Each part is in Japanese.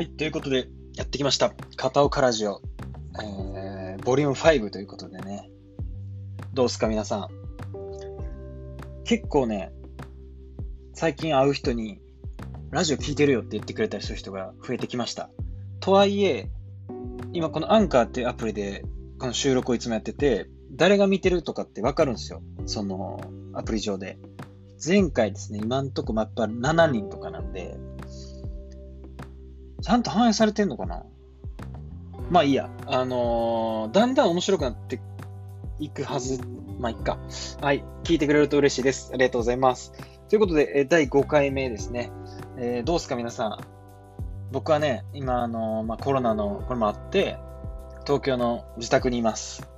はい、ということで、やってきました。片岡ラジオ、えー、ボリューム5ということでね。どうすか、皆さん。結構ね、最近会う人に、ラジオ聞いてるよって言ってくれたりする人が増えてきました。とはいえ、今このアンカーっていうアプリで、この収録をいつもやってて、誰が見てるとかってわかるんですよ。そのアプリ上で。前回ですね、今んとこやっぱ7人とかなんで、ちゃんと反映されてんのかな？まあいいや。あのーだんだん面白くなっていくはず。まあいっか。はい。聞いてくれると嬉しいです。ありがとうございます。ということで、え第5回目ですね。えーどうですか皆さん？僕はね、今、あのーまあコロナの、これもあって、東京の自宅にいます。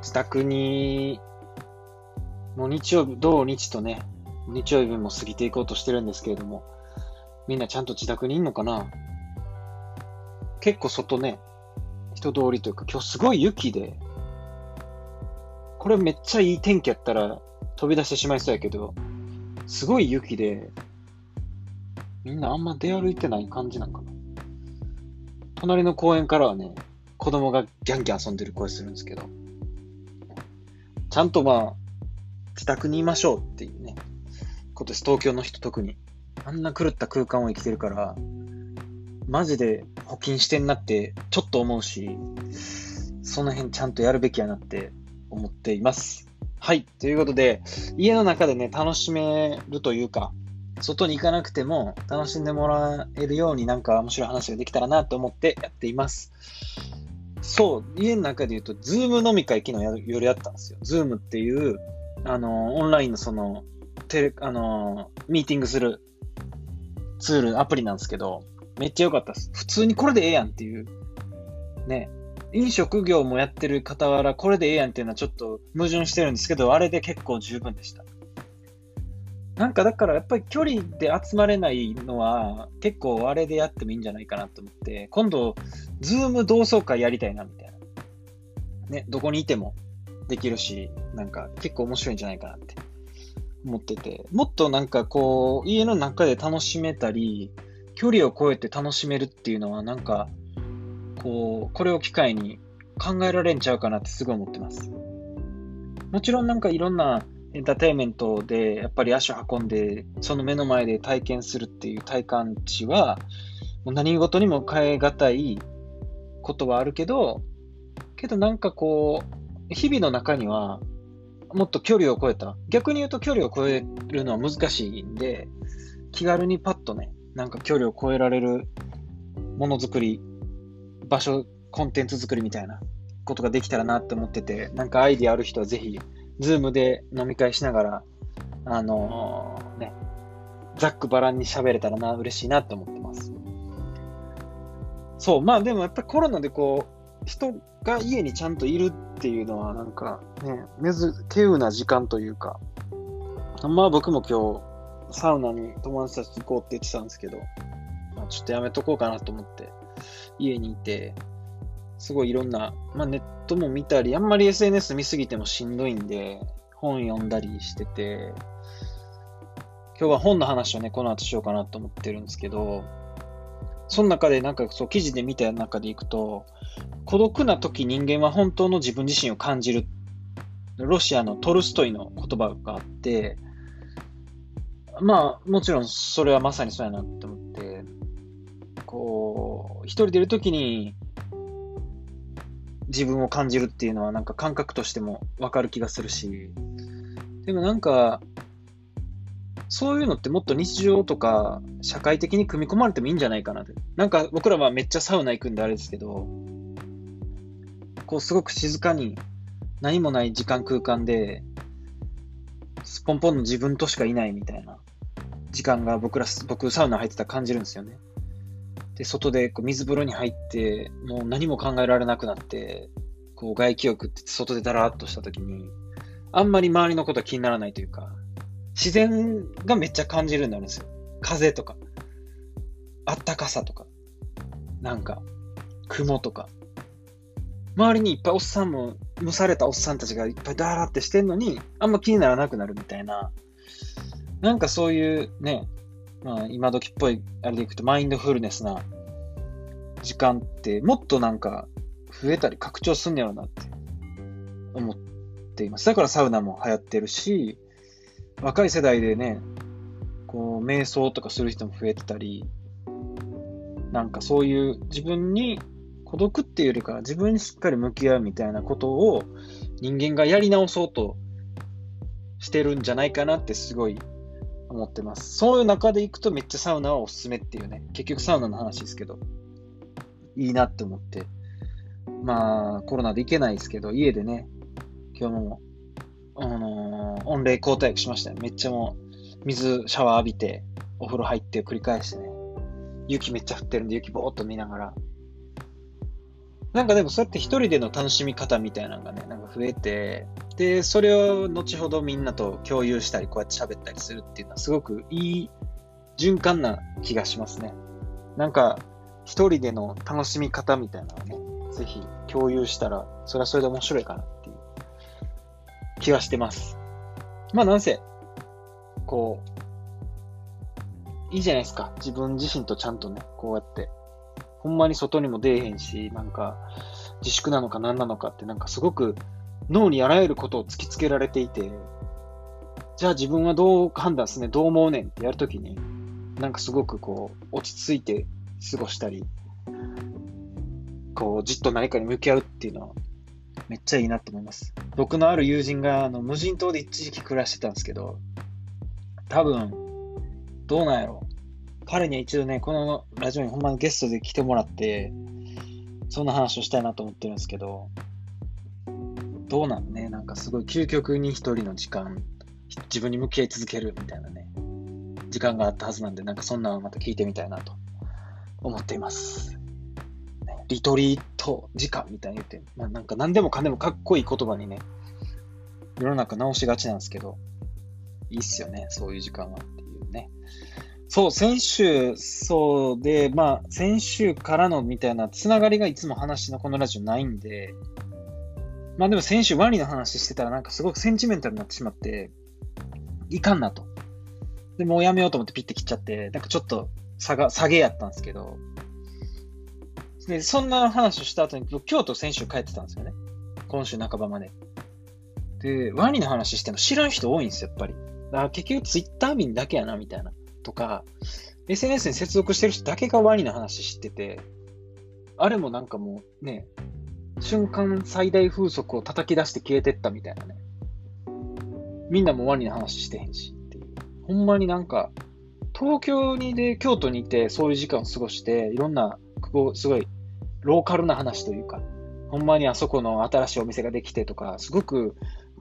自宅に、もう日曜日、土日とね、日曜日も過ぎていこうとしてるんですけれども、みんなちゃんと自宅にいんのかな？結構外ね、人通りというか、今日すごい雪で、これめっちゃいい天気やったら飛び出してしまいそうやけど、すごい雪で、みんなあんま出歩いてない感じなんかな。隣の公園からはね、子供がギャンギャン遊んでる声するんですけど、ちゃんとまあ、自宅にいましょうっていうね、ことです。東京の人特に。あんな狂った空間を生きてるから、マジで補金してんなってちょっと思うし、その辺ちゃんとやるべきやなって思っています。はい。ということで、家の中でね、楽しめるというか、外に行かなくても楽しんでもらえるようになんか面白い話ができたらなと思ってやっています。そう、家の中で言うと、 Zoom 飲み会昨日や夜やったんですよ。 Zoom っていう、あの、オンラインのその、テレ、あの、ミーティングするツール、アプリなんですけど、めっちゃ良かったです。普通にこれでええやんっていう。ね。飲食業もやってる傍ら、これでええやんっていうのはちょっと矛盾してるんですけど、あれで結構十分でした。なんかだからやっぱり距離で集まれないのは結構あれでやってもいいんじゃないかなと思って、今度、Zoom 同窓会やりたいなみたいな。ね、どこにいてもできるし、なんか結構面白いんじゃないかなって思ってて、もっとなんかこう、家の中で楽しめたり、距離を超えて楽しめるっていうのはなんか、こう、これを機会に考えられんちゃうかなってすごい思ってます。もちろんなんかいろんなエンターテインメントでやっぱり足を運んで、その目の前で体験するっていう体感値は、もう何事にも変え難いことはあるけど、けどなんかこう、日々の中には、もっと距離を超えた。逆に言うと距離を超えるのは難しいんで、気軽にパッとね、なんか距離を超えられるものづくり、場所、コンテンツ作りみたいなことができたらなって思ってて、なんかアイディアある人はぜひ、 Zoom で飲み会しながら、あのーね、ざっくばらんに喋れたらな、嬉しいなって思ってます。そう、まあでもやっぱりコロナでこう、人が家にちゃんといるっていうのは、なんかね、めず、稀有な時間というか、まあ僕も今日、サウナに友達たち行こうって言ってたんですけど、まあ、ちょっとやめとこうかなと思って、家にいて、すごいいろんな、まあネットも見たり、あんまり SNS 見すぎてもしんどいんで、本読んだりしてて、今日は本の話をね、この後しようかなと思ってるんですけど、その中でなんかそう記事で見た中でいくと、孤独な時人間は本当の自分自身を感じる。ロシアのトルストイの言葉があって、まあもちろんそれはまさにそうやなって思って、こう、一人でいる時に自分を感じるっていうのはなんか感覚としてもわかる気がするし、でもなんか、そういうのってもっと日常とか社会的に組み込まれてもいいんじゃないかなって。なんか僕らはめっちゃサウナ行くんであれですけど、こうすごく静かに何もない時間空間で、スポンポンの自分としかいないみたいな時間が僕ら、僕サウナ入ってたら感じるんですよね。で、外でこう水風呂に入って、もう何も考えられなくなって、こう外気浴って外でダラーっとした時に、あんまり周りのことは気にならないというか、自然がめっちゃ感じるになるんですよ。風とか、あったかさとか、なんか、雲とか。周りにいっぱいおっさんも、蒸されたおっさんたちがいっぱいダーラってしてんのに、あんま気にならなくなるみたいな。なんかそういうね、まあ、今時っぽいあれでいくとマインドフルネスな時間ってもっとなんか増えたり拡張すんねやろなって思っています。だからサウナも流行ってるし、若い世代でね、こう、瞑想とかする人も増えてたり、なんかそういう自分に孤独っていうよりか自分にしっかり向き合うみたいなことを人間がやり直そうとしてるんじゃないかなってすごい思ってます。そういう中で行くとめっちゃサウナはおすすめっていうね、結局サウナの話ですけど、いいなって思って。まあ、コロナで行けないですけど、家でね、今日も、あのー、御礼交代しましたよ。めっちゃもう、水、シャワー浴びて、お風呂入って繰り返してね、雪めっちゃ降ってるんで、雪ぼーっと見ながら。なんかでもそうやって一人での楽しみ方みたいなのがね、なんか増えて、で、それを後ほどみんなと共有したり、こうやって喋ったりするっていうのはすごくいい循環な気がしますね。なんか、一人での楽しみ方みたいなのをね、ぜひ共有したら、それはそれで面白いかなっていう気はしてます。まあなんせ、こう、いいじゃないですか。自分自身とちゃんとね、こうやって。ほんまに外にも出えへんし、なんか、自粛なのか何なのかってなんかすごく脳にあらゆることを突きつけられていて、じゃあ自分はどう判断すね、どう思うねんってやるときに、なんかすごくこう、落ち着いて過ごしたり、こう、じっと何かに向き合うっていうのは、めっちゃいいなと思います。僕のある友人が、あの、無人島で一時期暮らしてたんですけど、多分、どうなんやろう彼には一度ね、このラジオにほんまにゲストで来てもらって、そんな話をしたいなと思ってるんですけど、どうなんね、なんかすごい究極に一人の時間、自分に向き合い続けるみたいなね、時間があったはずなんで、なんかそんなのまた聞いてみたいなと思っています。リトリート時間みたいに言って、まあ、なんか何でもかんでもかっこいい言葉にね、世の中直しがちなんですけど、いいっすよね、そういう時間は。そう、先週、そうで、まあ、先週からのみたいなつながりがいつも話のこのラジオないんで、まあでも先週ワニの話してたらなんかすごくセンチメンタルになってしまって、いかんなと。で、もうやめようと思ってピッて切っちゃって、なんかちょっと下が、下げやったんですけど、で、そんな話をした後に、京都先週帰ってたんですよね。今週半ばまで。で、ワニの話しても知らん人多いんですよ、やっぱり。だから結局ツイッター民だけやな、みたいな。とか、SNS に接続してる人だけがワニの話知ってて、あれもなんかもうね、瞬間最大風速を叩き出して消えてったみたいなね。みんなもワニの話してへんしっていう。ほんまになんか、東京にで、京都にいてそういう時間を過ごして、いろんな、ここすごいローカルな話というか、ほんまにあそこの新しいお店ができてとか、すごく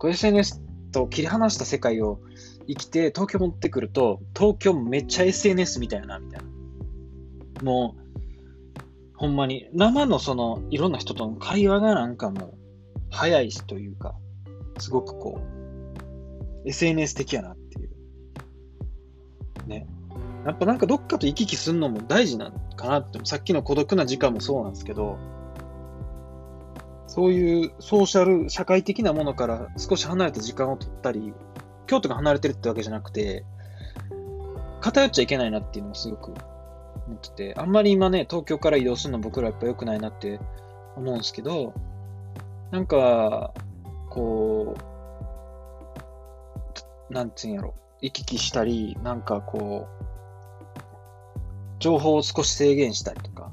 SNS と切り離した世界を生きて東京持ってくると、東京めっちゃ SNS みたいな、みたいな。もう、ほんまに、生のその、いろんな人との会話がなんかもう、早いしというか、すごくこう、SNS 的やなっていう。ね。やっぱなんかどっかと行き来するのも大事なのかなって、さっきの孤独な時間もそうなんですけど、そういうソーシャル、社会的なものから少し離れた時間を取ったり、京都が離れてるってわけじゃなくて、偏っちゃいけないなっていうのもすごく思ってて、あんまり今ね、東京から移動するの僕らやっぱ良くないなって思うんですけど、なんか、こう、なんつうんやろ、行き来したり、なんかこう、情報を少し制限したりとか、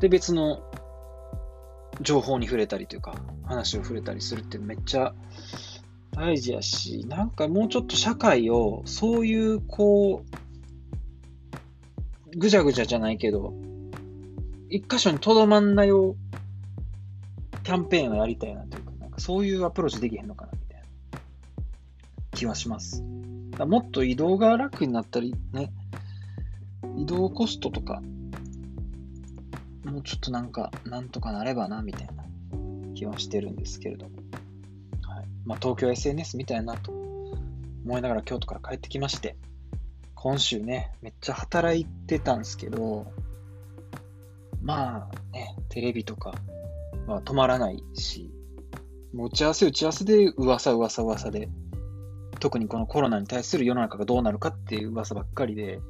で、別の情報に触れたりというか、話を触れたりするってめっちゃ大事やし、なんかもうちょっと社会を、そういう、こう、ぐちゃぐちゃじゃないけど、一箇所にとどまんないよキャンペーンをやりたいなというか、なんかそういうアプローチできへんのかなみたいな気はします。もっと移動が楽になったりね、移動コストとか、もうちょっとなんか、なんとかなればな、みたいな気はしてるんですけれども。まあ、東京 SNS みたいなと思いながら京都から帰ってきまして、今週ね、めっちゃ働いてたんですけど、まあね、テレビとかは止まらないし、打ち合わせ打ち合わせで噂噂噂で、特にこのコロナに対する世の中がどうなるかっていう噂ばっかりで、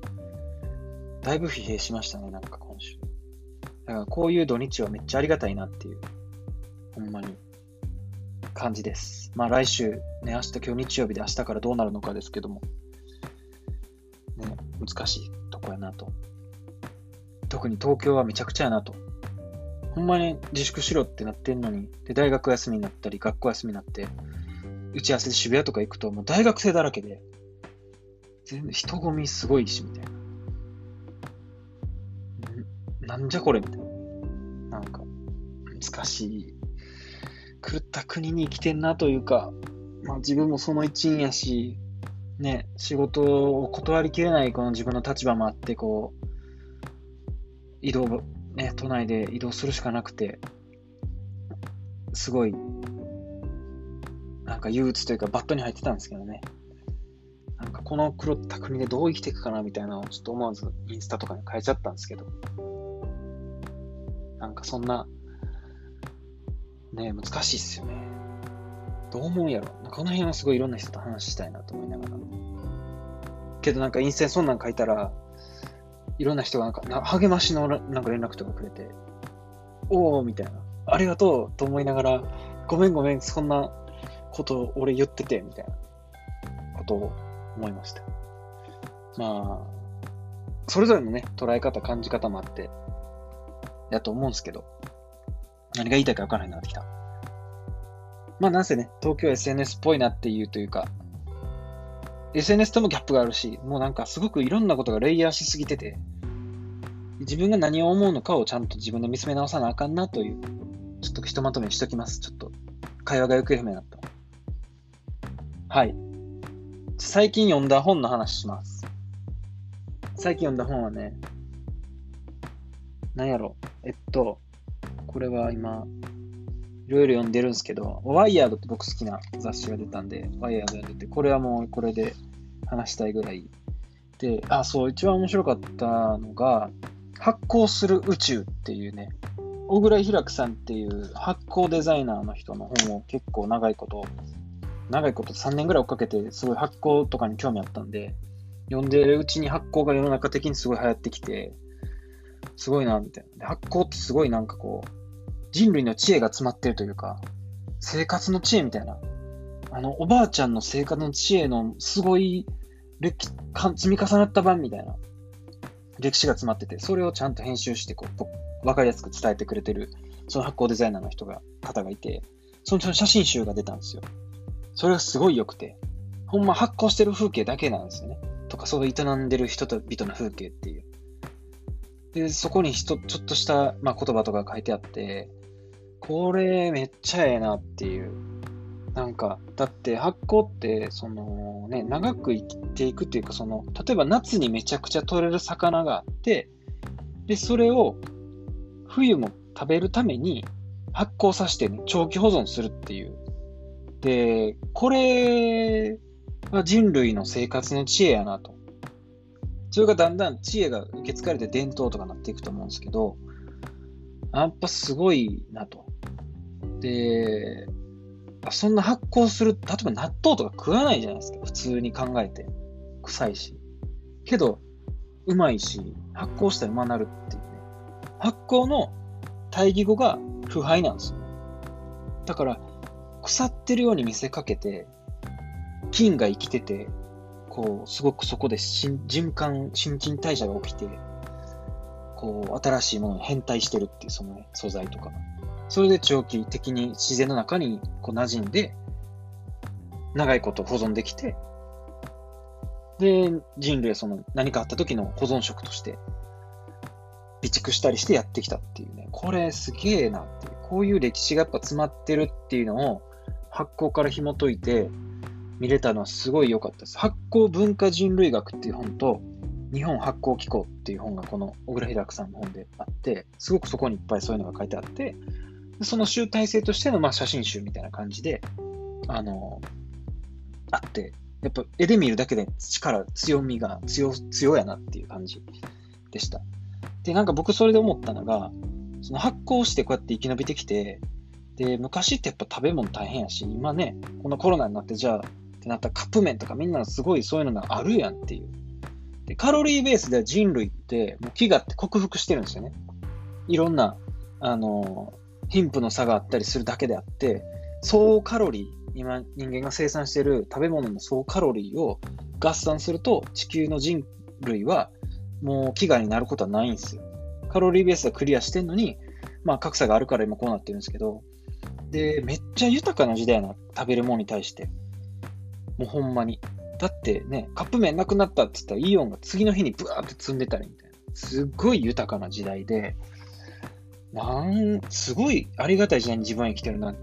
だいぶ疲弊しましたね、なんか今週。だからこういう土日はめっちゃありがたいなっていう、ほんまに、感じです。まあ来週、ね、明日、今日日曜日で明日からどうなるのかですけども、ね、難しいとこやなと。特に東京はめちゃくちゃやなと。ほんまに自粛しろってなってんのに、で、大学休みになったり、学校休みになって、打ち合わせで渋谷とか行くと、もう大学生だらけで、全然人混みすごいし、みたいな。なんじゃこれみたいな。なんか、難しい。狂った国に生きてんなというか、まあ自分もその一員やし、ね、仕事を断りきれないこの自分の立場もあって、こう、移動ね、都内で移動するしかなくて、すごい、なんか憂鬱というかバットに入ってたんですけどね。なんかこの狂った国でどう生きていくかなみたいなのをちょっと思わずインスタとかに変えちゃったんですけど。なんかそんな、ね、難しいっすよね。どう思うやろ。この辺はすごいいろんな人と話したいなと思いながら。けどなんかインスタにそんなん書いたら、いろんな人がなんか、励ましのなんか連絡とかくれて、おおみたいな、ありがとうと思いながら、ごめんごめん、そんなこと俺言ってて、みたいなことを思いました。まあ、それぞれのね、捉え方、感じ方もあって、やと思うんですけど、何が言いたいか分からないなってきた。まあなんせね、東京 SNS っぽいなっていうというか、SNS ともギャップがあるし、もうなんかすごくいろんなことがレイヤーしすぎてて、自分が何を思うのかをちゃんと自分で見つめ直さなあかんなという、ちょっとひとまとめにしときます。ちょっと、会話が行方不明だった。はい。最近読んだ本の話します。最近読んだ本はね、なんやろ、えっと、これは今、いろいろ読んでるんですけど、ワイヤードって僕好きな雑誌が出たんで、ワイヤード読んでて、これはもうこれで話したいぐらい。で、あ、そう、一番面白かったのが、発光する宇宙っていうね、小倉平久さんっていう発光デザイナーの人の本を結構長いこと、長いこと3年ぐらい追っかけて、すごい発光とかに興味あったんで、読んでるうちに発光が世の中的にすごい流行ってきて、すごいな、みたいな。発光ってすごいなんかこう、人類の知恵が詰まってるというか、生活の知恵みたいな。あの、おばあちゃんの生活の知恵のすごい歴積み重なった版みたいな歴史が詰まってて、それをちゃんと編集してこう、わかりやすく伝えてくれてる、その発行デザイナーの人が、方がいて、その写真集が出たんですよ。それがすごい良くて、ほんま発行してる風景だけなんですよね。とか、そう営んでる人と人の風景っていう。で、そこに人ちょっとした、まあ、言葉とか書いてあって、これめっちゃええなっていう。なんか、だって発酵って、そのね、長く生きていくっていうか、その、例えば夏にめちゃくちゃ取れる魚があって、で、それを冬も食べるために発酵させて、ね、長期保存するっていう。で、これは人類の生活の知恵やなと。それがだんだん知恵が受け継がれて伝統とかなっていくと思うんですけど、やっぱすごいなと。で、そんな発酵する、例えば納豆とか食わないじゃないですか。普通に考えて。臭いし。けど、うまいし、発酵したらうまなるっていうね。発酵の対義語が腐敗なんですよ。だから、腐ってるように見せかけて、菌が生きてて、こう、すごくそこで循環、新陳代謝が起きて、こう、新しいものに変態してるっていう、そのね、素材とか。それで長期的に自然の中にこう馴染んで、長いこと保存できて、で、人類はその何かあった時の保存食として、備蓄したりしてやってきたっていうね、これすげえなっていう、こういう歴史がやっぱ詰まってるっていうのを発酵から紐解いて見れたのはすごい良かったです。発酵文化人類学っていう本と、日本発酵機構っていう本がこの小倉平久さんの本であって、すごくそこにいっぱいそういうのが書いてあって、その集大成としてのまあ写真集みたいな感じで、あの、あって、やっぱ絵で見るだけで力、強みが強、強やなっていう感じでした。で、なんか僕それで思ったのが、その発酵してこうやって生き延びてきて、で、昔ってやっぱ食べ物大変やし、今ね、このコロナになってじゃあってなったらカップ麺とかみんなのすごいそういうのがあるやんっていう。で、カロリーベースでは人類ってもう飢餓って克服してるんですよね。いろんな、あの、貧富の差があったりするだけであって、総カロリー、今人間が生産してる食べ物の総カロリーを合算すると地球の人類はもう飢餓になることはないんですよ。カロリーベースはクリアしてんのに、まあ格差があるから今こうなってるんですけど、で、めっちゃ豊かな時代やな、食べるものに対して。もうほんまに。だってね、カップ麺なくなったって言ったらイオンが次の日にブワーって積んでたりみたいな。すっごい豊かな時代で、なん、すごいありがたい時代に自分は生きてるな。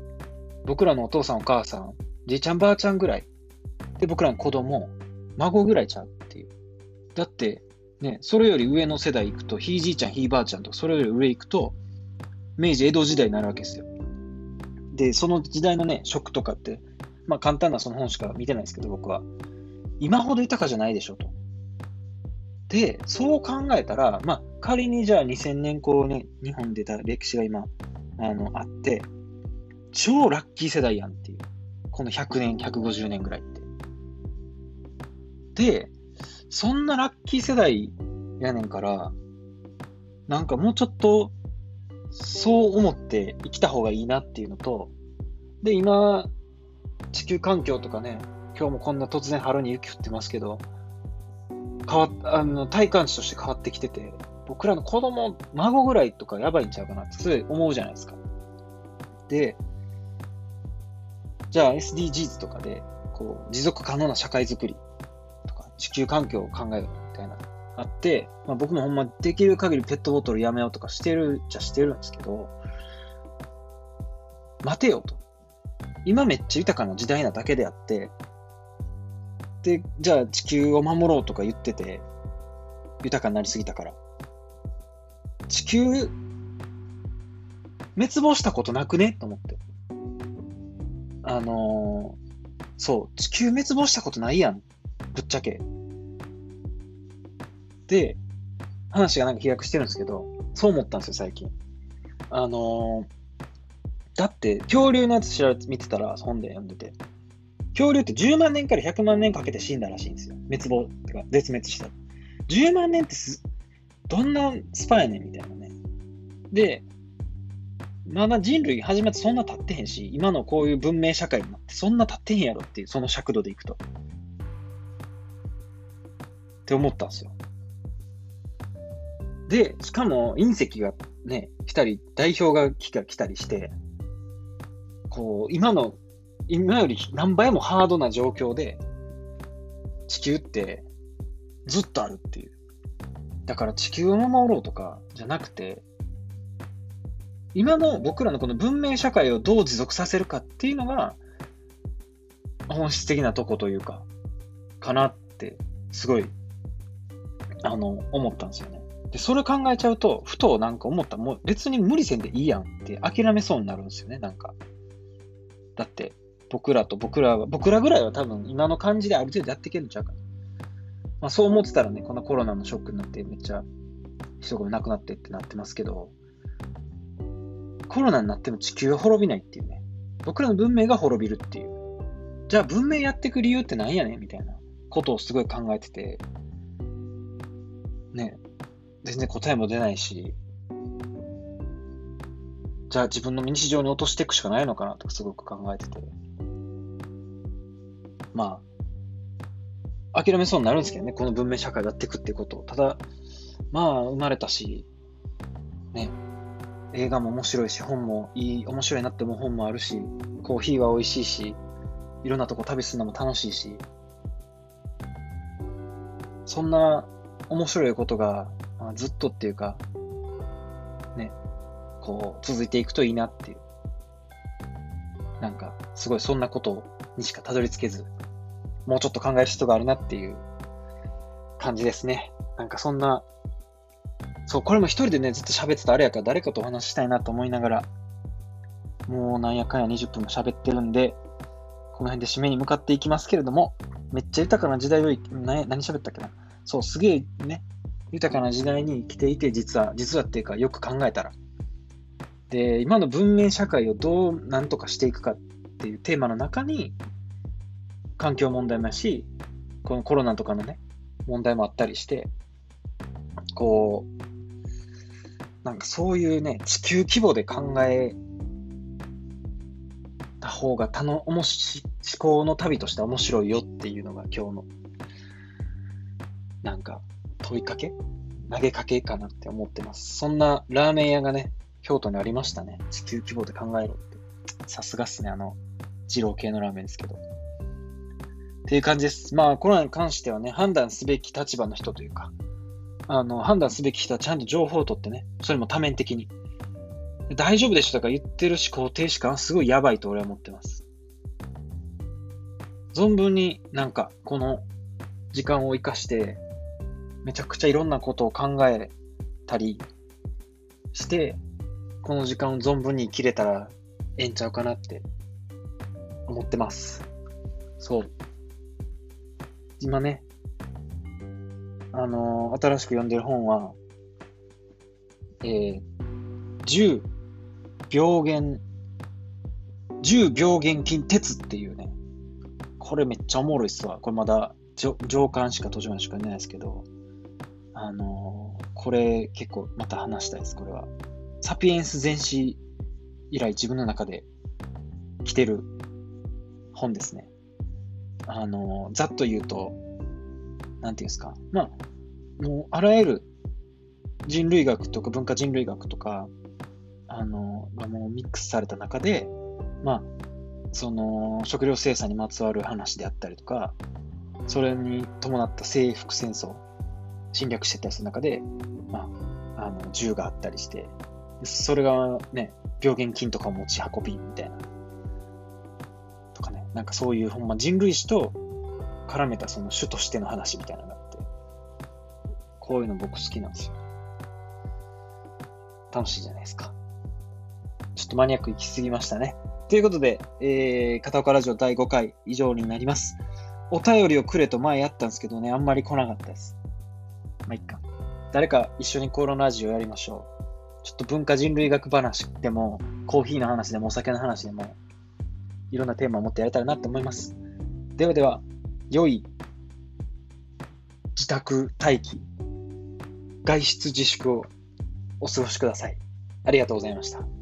僕らのお父さんお母さん、じいちゃんばあちゃんぐらい。で、僕らの子供、孫ぐらいちゃうっていう。だって、ね、それより上の世代行くと、ひいじいちゃん、ひいばあちゃんとか、それより上行くと、明治、江戸時代になるわけですよ。で、その時代のね、食とかって、まあ簡単なその本しか見てないですけど、僕は。今ほど豊かじゃないでしょと。で、そう考えたら、まあ仮にじゃあ2000年こうね、日本でた歴史が今、あの、あって、超ラッキー世代やんっていう。この100年、150年ぐらいって。で、そんなラッキー世代やねんから、なんかもうちょっと、そう思って生きた方がいいなっていうのと、で、今、地球環境とかね、今日もこんな突然春に雪降ってますけど、変わあの、体感値として変わってきてて、僕らの子供、孫ぐらいとかやばいんちゃうかなってすごい思うじゃないですか。で、じゃあ SDGs とかで、こう、持続可能な社会づくりとか、地球環境を考えるみたいな、あって、まあ、僕もほんまできる限りペットボトルやめようとかしてるじゃしてるんですけど、待てよと。今めっちゃ豊かな時代なだけであって、で、じゃあ地球を守ろうとか言ってて、豊かになりすぎたから。地球、滅亡したことなくね？と思って。あのー、そう、地球滅亡したことないやん。ぶっちゃけ。で、話がなんか飛躍してるんですけど、そう思ったんですよ、最近。あのー、だって、恐竜のやつ調べ見てたら、本で読んでて、恐竜って10万年から100万年かけて死んだらしいんですよ。滅亡、てか、絶滅した。10万年ってす、どんなスパやねんみたいなね。で、まだ人類始まってそんな経ってへんし、今のこういう文明社会になってそんな経ってへんやろっていう、その尺度でいくと。って思ったんですよ。で、しかも隕石がね、来たり、代表が来たりして、こう、今の、今より何倍もハードな状況で、地球ってずっとあるっていう。だから地球を守ろうとかじゃなくて、今の僕らのこの文明社会をどう持続させるかっていうのが、本質的なとこというか、かなって、すごい、あの、思ったんですよね。で、それ考えちゃうと、ふとなんか思ったもう別に無理せんでいいやんって諦めそうになるんですよね、なんか。だって、僕らと僕らは、僕らぐらいは多分今の感じである程度やっていけるんちゃうかな。まあそう思ってたらね、このコロナのショックになってめっちゃ人が亡くなってってなってますけど、コロナになっても地球は滅びないっていうね。僕らの文明が滅びるっていう。じゃあ文明やっていく理由って何やねんみたいなことをすごい考えてて、ね、全然答えも出ないし、じゃあ自分の日常に落としていくしかないのかなとかすごく考えてて。まあ、諦めそうになるんですけどね、この文明社会やっていくっていうことを。ただ、まあ、生まれたし、ね、映画も面白いし、本もいい、面白いなって思う本もあるし、コーヒーは美味しいし、いろんなとこ旅するのも楽しいし、そんな面白いことが、まあ、ずっとっていうか、ね、こう、続いていくといいなっていう。なんか、すごいそんなことにしかたどり着けず、もうちょっと考える人があるなっていう感じですね。なんかそんなそう、これも一人でね、ずっと喋ってたあれやから誰かとお話ししたいなと思いながら、もうなんやかんや20分も喋ってるんで、この辺で締めに向かっていきますけれども、めっちゃ豊かな時代を、何何喋ったっけな。そう、すげえね、豊かな時代に生きていて、実は、実はっていうか、よく考えたら。で、今の文明社会をどうなんとかしていくかっていうテーマの中に、環境問題もやし、このコロナとかのね、問題もあったりして、こう、なんかそういうね、地球規模で考えた方がたの、おもし、思考の旅として面白いよっていうのが今日の、なんか問いかけ？投げかけかなって思ってます。そんなラーメン屋がね、京都にありましたね。地球規模で考えろって。さすがっすね、あの、二郎系のラーメンですけど。っていう感じです。まあ、コロナに関してはね、判断すべき立場の人というか、あの、判断すべき人はちゃんと情報を取ってね、それも多面的に。大丈夫でしょとか言ってる思考停止感はすごいやばいと俺は思ってます。存分になんか、この時間を活かして、めちゃくちゃいろんなことを考えたりして、この時間を存分に生きれたらええんちゃうかなって思ってます。そう。今ね、あのー、新しく読んでる本は、えー、10病原、10病原菌鉄っていうね、これめっちゃおもろいっすわ。これまだ上巻しか途中ましか読んでないですけど、あのー、これ結構また話したいです、これは。サピエンス全史以来自分の中で来てる本ですね。あの、ざっと言うと、なんていうんですか。まあ、もうあらゆる人類学とか文化人類学とか、あの、がもうミックスされた中で、まあ、その食料生産にまつわる話であったりとか、それに伴った征服戦争侵略してたりする中で、まあ、あの銃があったりして、それがね、病原菌とかを持ち運びみたいな。なんかそういうほんま人類史と絡めたその種としての話みたいなのがあって、こういうの僕好きなんですよ。楽しいじゃないですか。ちょっとマニアック行き過ぎましたね。ということで、えー、片岡ラジオ第5回以上になります。お便りをくれと前やったんですけどね、あんまり来なかったです。まあ、いっか。誰か一緒にコロナラジオやりましょう。ちょっと文化人類学話でも、コーヒーの話でも、お酒の話でも、いろんなテーマを持ってやれたらなと思います。ではでは、良い自宅待機、外出自粛をお過ごしください。ありがとうございました。